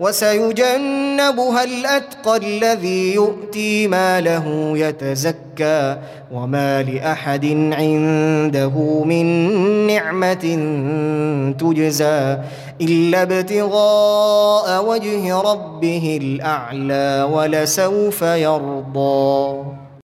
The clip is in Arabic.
وسيجنبها الأتقى الذي يؤتي ماله يتزكى وما لأحد عنده من نعمة تجزى إلا ابتغاء وجه ربه الأعلى ولسوف يرضى.